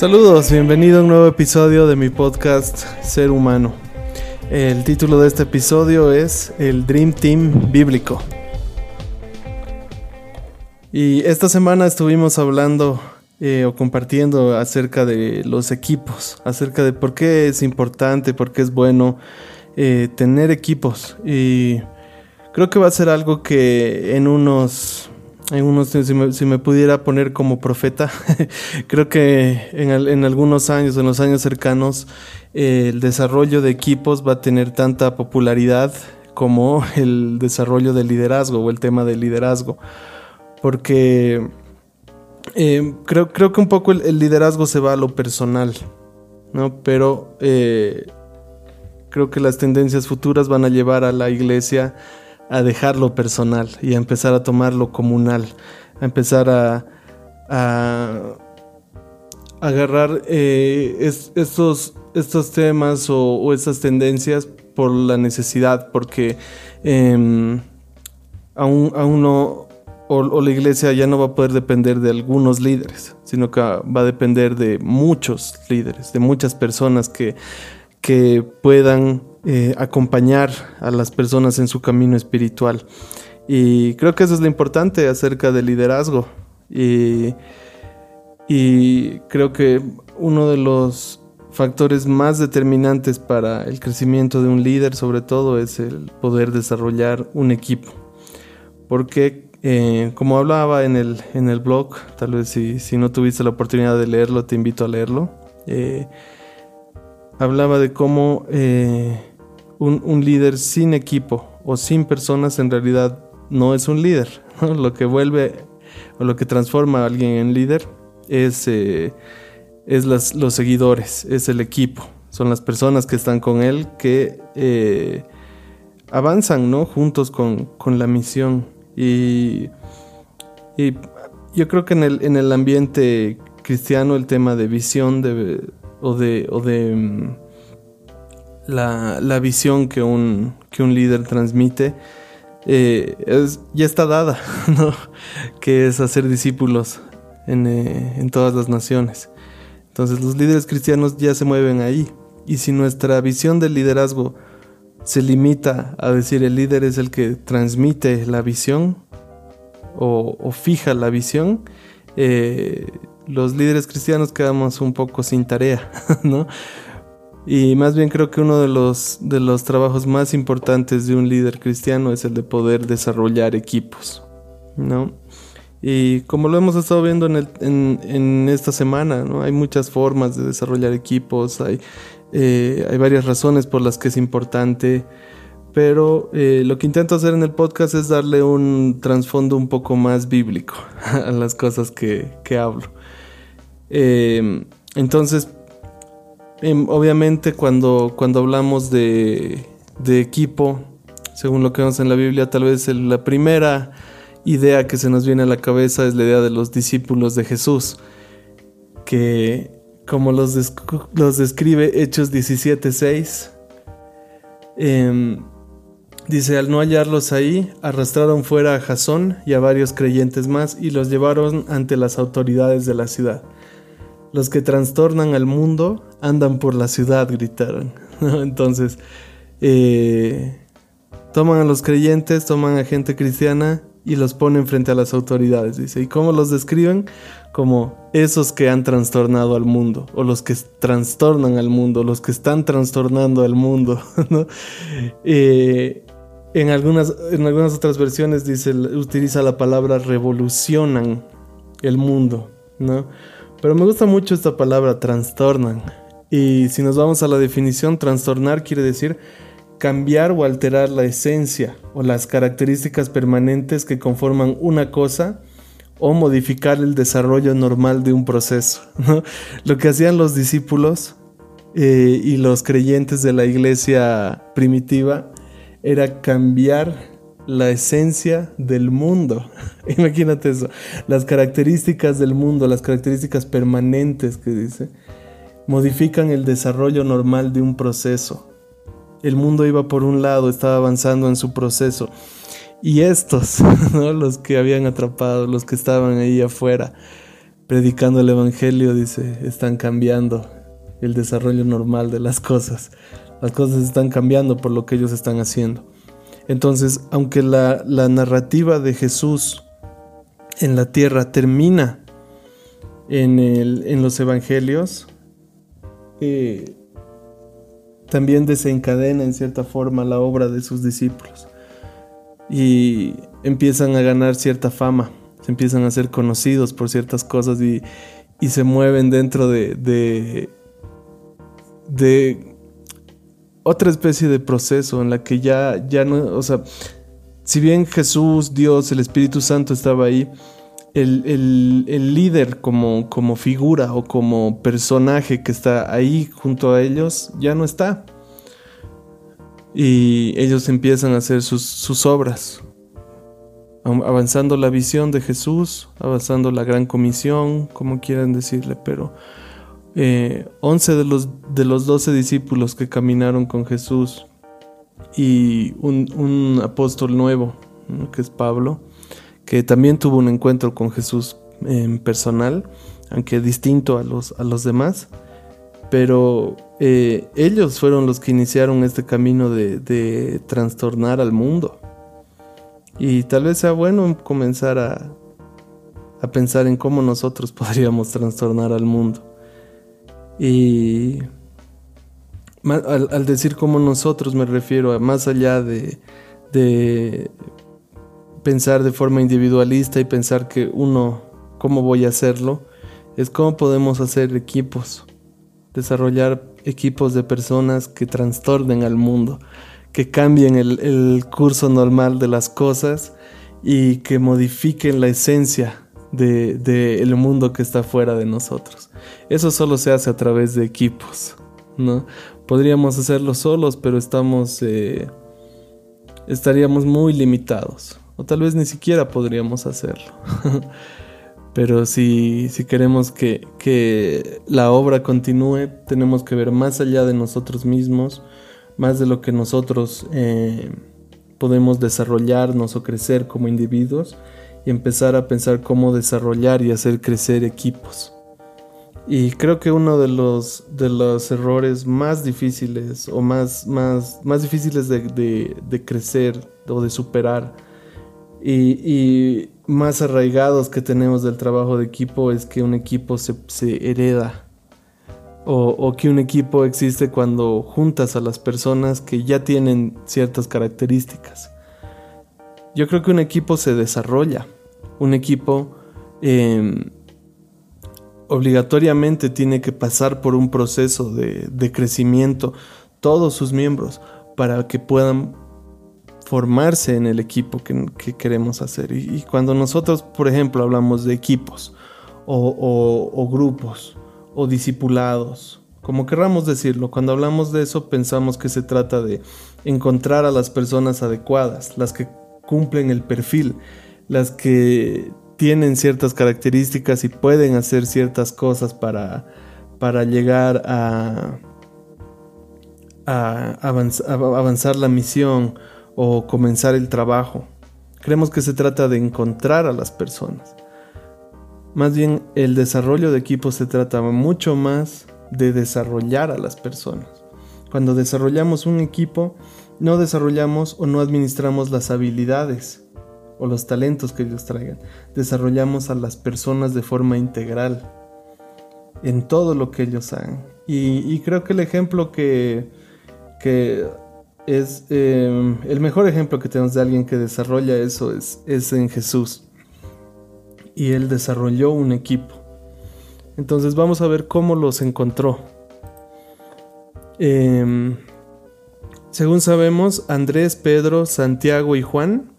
Saludos, bienvenido a un nuevo episodio de mi podcast Ser Humano. El título de este episodio es El Dream Team Bíblico. Y esta semana estuvimos hablando eh, o compartiendo acerca de los equipos, acerca de por qué es importante, por qué es bueno eh, tener equipos. Y creo que va a ser algo que en unos en unos, si me, pudiera poner como profeta, creo que en, algunos años, en los años cercanos, el desarrollo de equipos va a tener tanta popularidad como el desarrollo del liderazgo o el tema del liderazgo. Porque eh, creo, creo que un poco el, liderazgo se va a lo personal, ¿no? Pero eh, creo que las tendencias futuras van a llevar a la iglesia a dejarlo personal y a empezar a tomarlo comunal, a empezar a, agarrar eh, estos, estos temas o, o, estas tendencias por la necesidad, porque eh, aún, aún no, o, la iglesia ya no va a poder depender de algunos líderes, sino que va a depender de muchos líderes, de muchas personas que, que puedan eh, acompañar a las personas en su camino espiritual. Y creo que eso es lo importante acerca del liderazgo. Y, y creo que uno de los factores más determinantes para el crecimiento de un líder, sobre todo, es el poder desarrollar un equipo. Porque, eh, como hablaba en el, en el blog, tal vez si, no tuviste la oportunidad de leerlo, te invito a leerlo. Eh, hablaba de cómo un, líder sin equipo o sin personas en realidad no es un líder. Lo que vuelve o lo que transforma a alguien en líder es, eh, es los seguidores, es el equipo. Son las personas que están con él que eh, avanzan ¿no? juntos con, la misión. Y, yo creo que en el, en el ambiente cristiano el tema de visión o de, o de mm, la, visión que un, que un líder transmite eh, ya está dada, ¿no? que es hacer discípulos en, eh, en todas las naciones. Entonces los líderes cristianos ya se mueven ahí. Y si nuestra visión del liderazgo se limita a decir el líder es el que transmite la visión o, fija la visión, eh, los líderes cristianos quedamos un poco sin tarea, ¿no? Y más bien creo que uno de los, de los trabajos más importantes de un líder cristiano es el de poder desarrollar equipos, ¿no? Y como lo hemos estado viendo en, en, esta semana, ¿no? Hay muchas formas de desarrollar equipos, hay, eh, hay varias razones por las que es importante, pero eh, lo que intento hacer en el podcast es darle un trasfondo un poco más bíblico a las cosas que, que hablo. Eh, entonces, Em, obviamente cuando, cuando hablamos de, equipo, según lo que vemos en la Biblia, tal vez la primera idea que se nos viene a la cabeza es la idea de los discípulos de Jesús, que como los, los describe Hechos 17:6, em, dice, al no hallarlos ahí, arrastraron fuera a Jasón y a varios creyentes más y los llevaron ante las autoridades de la ciudad. Los que trastornan al mundo andan por la ciudad, gritaron. Entonces, eh, toman a los creyentes, toman a gente cristiana y los ponen frente a las autoridades. Dice, ¿y cómo los describen? Como esos que han trastornado al mundo, o los que trastornan al mundo, los que están trastornando al mundo. Eh, en, algunas, en algunas otras versiones dice, utiliza la palabra revolucionan el mundo, ¿no? Pero me gusta mucho esta palabra, trastornan. Y si nos vamos a la definición, trastornar quiere decir cambiar o alterar la esencia o las características permanentes que conforman una cosa o modificar el desarrollo normal de un proceso. Lo que hacían los discípulos eh, y los creyentes de la iglesia primitiva era cambiar la esencia del mundo. Imagínate eso, las características del mundo, las características permanentes que dice, modifican el desarrollo normal de un proceso. El mundo iba por un lado, estaba avanzando en su proceso. Y estos, los que habían atrapado, los que estaban ahí afuera, predicando el Evangelio, dice, están cambiando el desarrollo normal de las cosas. Las cosas están cambiando por lo que ellos están haciendo. Entonces, aunque la, narrativa de Jesús en la tierra termina en, los evangelios, eh, también desencadena en cierta forma la obra de sus discípulos. Y empiezan a ganar cierta fama, se empiezan a ser conocidos por ciertas cosas y, se mueven dentro de, de, de, otra especie de proceso en la que ya, ya no, o sea, si bien Jesús, Dios, el Espíritu Santo estaba ahí, el, el, líder como, como figura o como personaje que está ahí junto a ellos ya no está. Y ellos empiezan a hacer sus, sus obras, avanzando la visión de Jesús, avanzando la gran comisión, como quieran decirle, pero eh, 11 de los, de los 12 discípulos que caminaron con Jesús y un, un apóstol nuevo, que es Pablo, que también tuvo un encuentro con Jesús en personal, aunque distinto a los, a los demás, pero eh, ellos fueron los que iniciaron este camino de, de, trastornar al mundo. Y tal vez sea bueno comenzar a, a pensar en cómo nosotros podríamos trastornar al mundo. Y al, decir cómo nosotros me refiero a más allá de, de pensar de forma individualista y pensar que uno, ¿cómo voy a hacerlo? Es cómo podemos hacer equipos, desarrollar equipos de personas que trastornen al mundo, que cambien el, curso normal de las cosas y que modifiquen la esencia del de, mundo que está fuera de nosotros. Eso solo se hace a través de equipos, ¿no? Podríamos hacerlo solos, pero estamos... Eh, estaríamos muy limitados o tal vez ni siquiera podríamos hacerlo. Pero si, si queremos que, que, la obra continúe, tenemos que ver más allá de nosotros mismos, más de lo que nosotros eh, podemos desarrollarnos o crecer como individuos y empezar a pensar cómo desarrollar y hacer crecer equipos. Y creo que uno de los, de los errores más difíciles o más, más, más difíciles de, de, crecer o de superar y, más arraigados que tenemos del trabajo de equipo es que un equipo se, hereda o, que un equipo existe cuando juntas a las personas que ya tienen ciertas características. Yo creo que un equipo se desarrolla, un equipo em, obligatoriamente tiene que pasar por un proceso de, de crecimiento, todos sus miembros, para que puedan formarse en el equipo que, queremos hacer. Y, cuando nosotros, por ejemplo, hablamos de equipos o, grupos o discipulados, como querramos decirlo, cuando hablamos de eso pensamos que se trata de encontrar a las personas adecuadas, las que cumplen el perfil, las que tienen ciertas características y pueden hacer ciertas cosas para, para llegar a, a avanzar la misión o comenzar el trabajo. Creemos que se trata de encontrar a las personas. Más bien el desarrollo de equipos se trata mucho más de desarrollar a las personas. Cuando desarrollamos un equipo, no desarrollamos o no administramos las habilidades o los talentos que ellos traigan. Desarrollamos a las personas de forma integral en todo lo que ellos hagan. Y, creo que el ejemplo que, que es em, el mejor ejemplo que tenemos de alguien que desarrolla eso es, es en Jesús. Y él desarrolló un equipo. Entonces vamos a ver cómo los encontró. Em, según sabemos, Andrés, Pedro, Santiago y Juan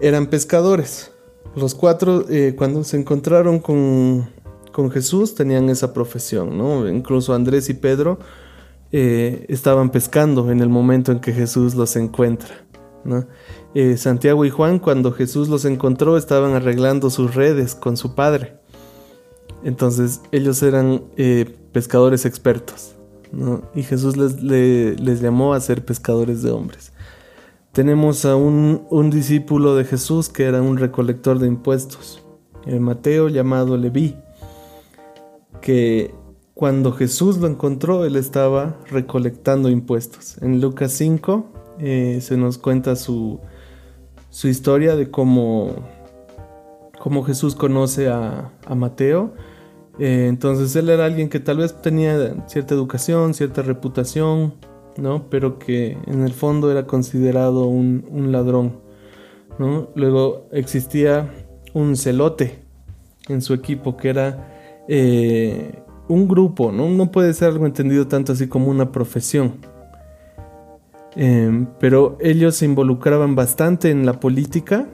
eran pescadores. Los cuatro, eh, cuando se encontraron con, con Jesús, tenían esa profesión, ¿no? Incluso Andrés y Pedro eh, estaban pescando en el momento en que Jesús los encuentra. Eh, Santiago y Juan, cuando Jesús los encontró, estaban arreglando sus redes con su padre. Entonces ellos eran pescadores expertos. Y Jesús les, les, llamó a ser pescadores de hombres. Tenemos a un, discípulo de Jesús que era un recolector de impuestos. eh, Mateo llamado Leví, que cuando Jesús lo encontró, él estaba recolectando impuestos. En Lucas 5 eh, se nos cuenta su, su historia de cómo, cómo Jesús conoce a, Mateo. Eh, entonces él era alguien que tal vez tenía cierta educación, cierta reputación, ¿no? Pero que en el fondo era considerado un, ladrón, ¿no? Luego existía un celote en su equipo que era eh, un grupo, ¿no? No puede ser algo entendido tanto así como una profesión. Em, pero ellos se involucraban bastante en la política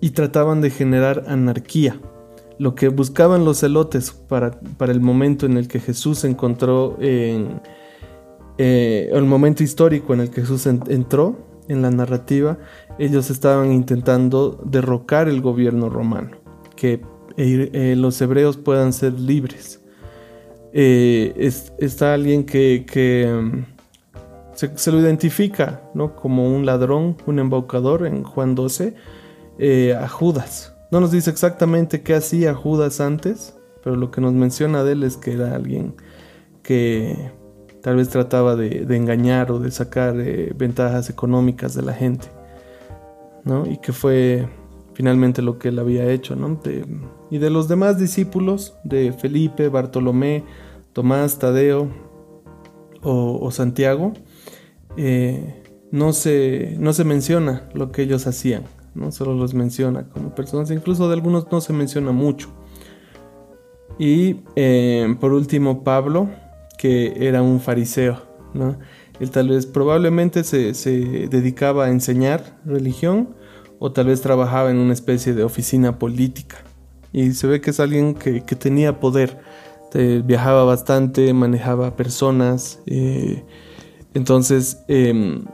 y trataban de generar anarquía. Lo que buscaban los celotes para, para el momento en el que Jesús encontró en el momento histórico en el que Jesús entró en la narrativa, ellos estaban intentando derrocar el gobierno romano, que eh, los hebreos puedan ser libres. Eh, está alguien que, mm, se, lo identifica como un ladrón, un embaucador en Juan 12, eh, a Judas. No nos dice exactamente qué hacía Judas antes, pero lo que nos menciona de él es que era alguien que tal vez trataba de, engañar o de sacar eh, ventajas económicas de la gente, ¿no? Y que fue finalmente lo que él había hecho, ¿no? y de los demás discípulos, de Felipe, Bartolomé, Tomás, Tadeo o, Santiago, eh, no, se, no se menciona lo que ellos hacían, ¿no? solo los menciona como personas, incluso de algunos no se menciona mucho. Y eh, por último, Pablo, que era un fariseo, ¿no? Él tal vez probablemente se, dedicaba a enseñar religión o tal vez trabajaba en una especie de oficina política. Y se ve que es alguien que, que tenía poder este, viajaba bastante, manejaba personas. Eh, entonces, em,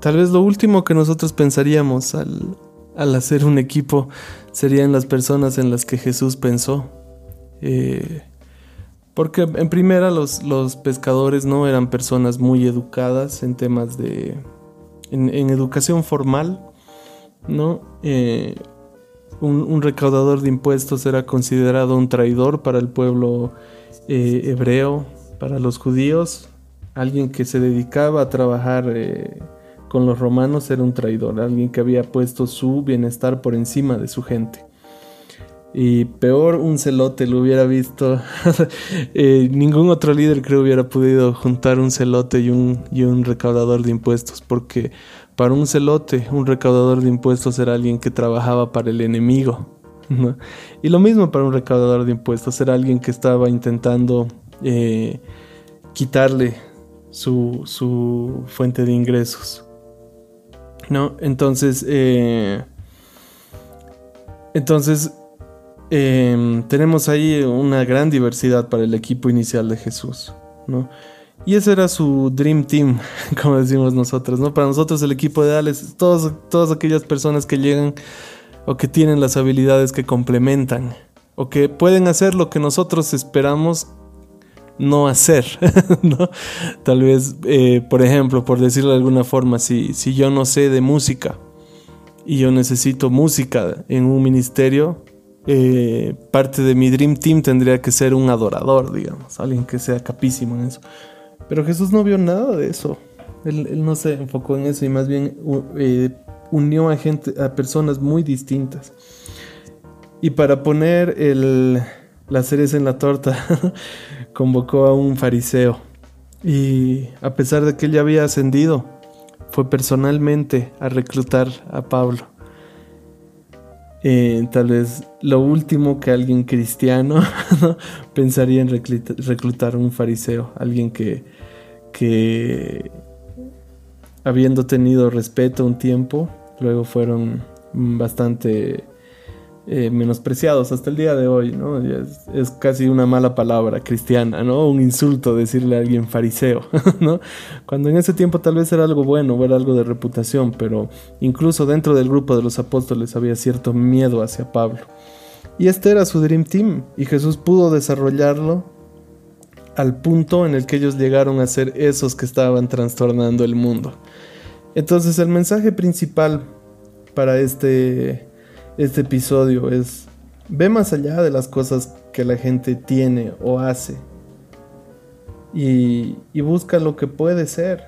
tal vez lo último que nosotros pensaríamos al, hacer un equipo serían las personas en las que Jesús pensó. Eh, porque en primera los, los, pescadores no eran personas muy educadas en temas de... en, educación formal, ¿no? Eh, un, recaudador de impuestos era considerado un traidor para el pueblo eh, hebreo, para los judíos. Alguien que se dedicaba a trabajar eh, con los romanos era un traidor, alguien que había puesto su bienestar por encima de su gente. Y peor un celote lo hubiera visto. Eh, ningún otro líder creo hubiera podido juntar un celote y un, y un recaudador de impuestos porque para un celote, un recaudador de impuestos era alguien que trabajaba para el enemigo. Y lo mismo para un recaudador de impuestos, era alguien que estaba intentando eh, quitarle su, fuente de ingresos. ¿No? Entonces, eh, entonces em, tenemos ahí una gran diversidad para el equipo inicial de Jesús. ¿no? Y ese era su Dream Team, como decimos nosotros, ¿no? Para nosotros el equipo ideal es todos, todas aquellas personas que llegan o que tienen las habilidades que complementan o que pueden hacer lo que nosotros esperamos no hacer, ¿no? Tal vez, eh, por ejemplo, por decirlo de alguna forma, si, si yo no sé de música y yo necesito música en un ministerio, eh, parte de mi Dream Team tendría que ser un adorador, digamos, alguien que sea capísimo en eso. Pero Jesús no vio nada de eso. Él, no se enfocó en eso y más bien eh, unió a gente, a personas muy distintas. Y para poner el, la cereza en la torta, convocó a un fariseo. Y a pesar de que él ya había ascendido, fue personalmente a reclutar a Pablo. Eh, tal vez lo último que alguien cristiano pensaría en reclutar, un fariseo, alguien que, que habiendo tenido respeto un tiempo, luego fueron bastante eh, menospreciados hasta el día de hoy, ¿no? Es, casi una mala palabra cristiana, ¿no? Un insulto decirle a alguien fariseo, ¿no? Cuando en ese tiempo tal vez era algo bueno, era algo de reputación, pero incluso dentro del grupo de los apóstoles había cierto miedo hacia Pablo. Y este era su Dream Team, y Jesús pudo desarrollarlo al punto en el que ellos llegaron a ser esos que estaban trastornando el mundo. Entonces el mensaje principal para este este episodio es ve más allá de las cosas que la gente tiene o hace y, busca lo que puede ser.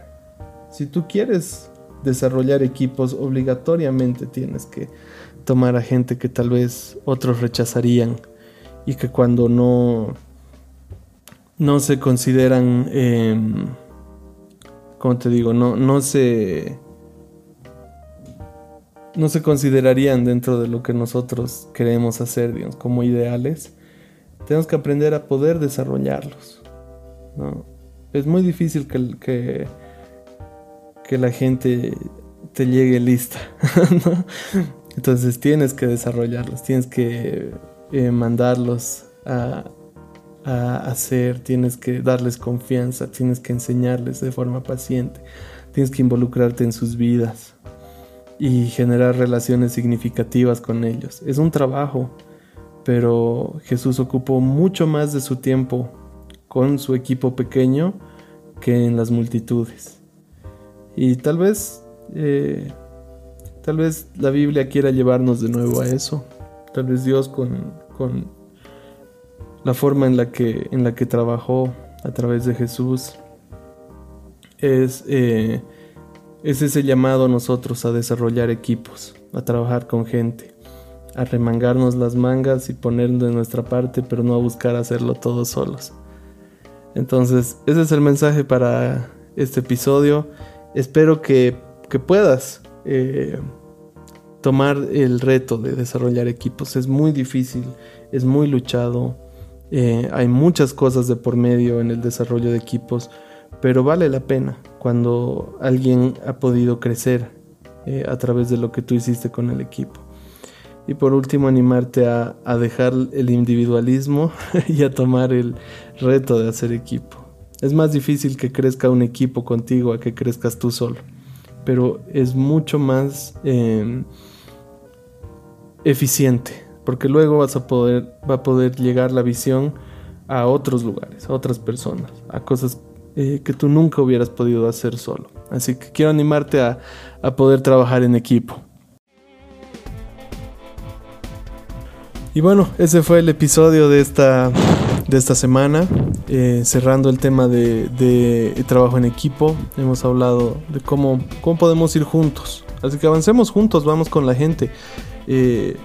Si tú quieres desarrollar equipos, obligatoriamente tienes que tomar a gente que tal vez otros rechazarían y que cuando no, no se consideran, eh, como te digo, no, no se no se considerarían dentro de lo que nosotros queremos hacer, digamos, como ideales, tenemos que aprender a poder desarrollarlos. Es muy difícil que, que, la gente te llegue lista. Entonces tienes que desarrollarlos, tienes que eh, mandarlos a, a, hacer, tienes que darles confianza, tienes que enseñarles de forma paciente, tienes que involucrarte en sus vidas y generar relaciones significativas con ellos. Es un trabajo, pero Jesús ocupó mucho más de su tiempo con su equipo pequeño que en las multitudes. Y tal vez, eh, tal vez la Biblia quiera llevarnos de nuevo a eso. Tal vez Dios con, con la forma en la que, en la que trabajó a través de Jesús es, eh, es ese llamado a nosotros a desarrollar equipos, a trabajar con gente, a remangarnos las mangas y poner de nuestra parte, pero no a buscar hacerlo todos solos. Entonces, ese es el mensaje para este episodio espero que, puedas eh, tomar el reto de desarrollar equipos. Es muy difícil, es muy luchado, eh, hay muchas cosas de por medio en el desarrollo de equipos, pero vale la pena cuando alguien ha podido crecer eh, a través de lo que tú hiciste con el equipo. Y por último, animarte a, a dejar el individualismo y a tomar el reto de hacer equipo. Es más difícil que crezca un equipo contigo a que crezcas tú solo. Pero es mucho más em, eficiente. Porque luego vas a poder, va a poder llegar la visión a otros lugares, a otras personas, a cosas eh, que tú nunca hubieras podido hacer solo. Así que quiero animarte a, a poder trabajar en equipo. Y bueno, ese fue el episodio de esta de esta semana, eh, cerrando el tema de, trabajo en equipo. Hemos hablado de cómo, cómo podemos ir juntos. Así que avancemos juntos, vamos con la gente. Eh,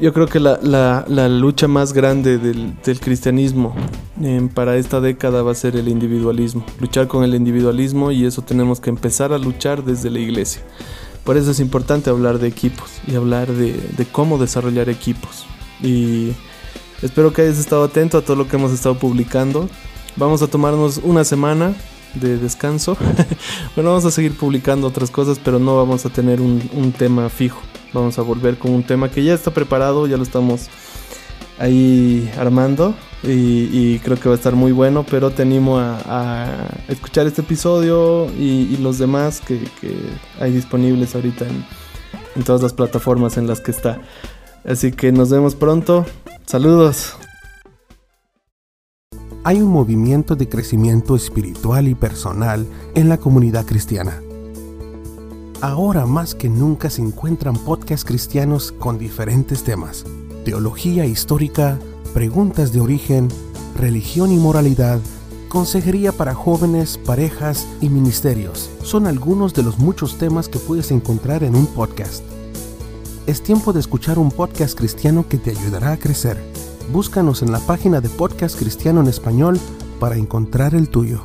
yo creo que la, lucha más grande del, cristianismo eh, para esta década va a ser el individualismo. Luchar con el individualismo y eso tenemos que empezar a luchar desde la iglesia. Por eso es importante hablar de equipos y hablar de, de cómo desarrollar equipos. Y Espero que hayas estado atento a todo lo que hemos estado publicando. Vamos a tomarnos una semana de descanso. bueno, vamos a seguir publicando otras cosas, pero no vamos a tener un, tema fijo. Vamos a volver con un tema que ya está preparado, ya lo estamos ahí armando y, creo que va a estar muy bueno, pero te animo a, escuchar este episodio y, los demás que, hay disponibles ahorita en todas las plataformas en las que está. Así que nos vemos pronto. Saludos. Hay un movimiento de crecimiento espiritual y personal en la comunidad cristiana. Ahora más que nunca se encuentran podcasts cristianos con diferentes temas. Teología histórica, preguntas de origen, religión y moralidad, consejería para jóvenes, parejas y ministerios. Son algunos de los muchos temas que puedes encontrar en un podcast es tiempo de escuchar un podcast cristiano que te ayudará a crecer. Búscanos en la página de Podcast Cristiano en Español para encontrar el tuyo.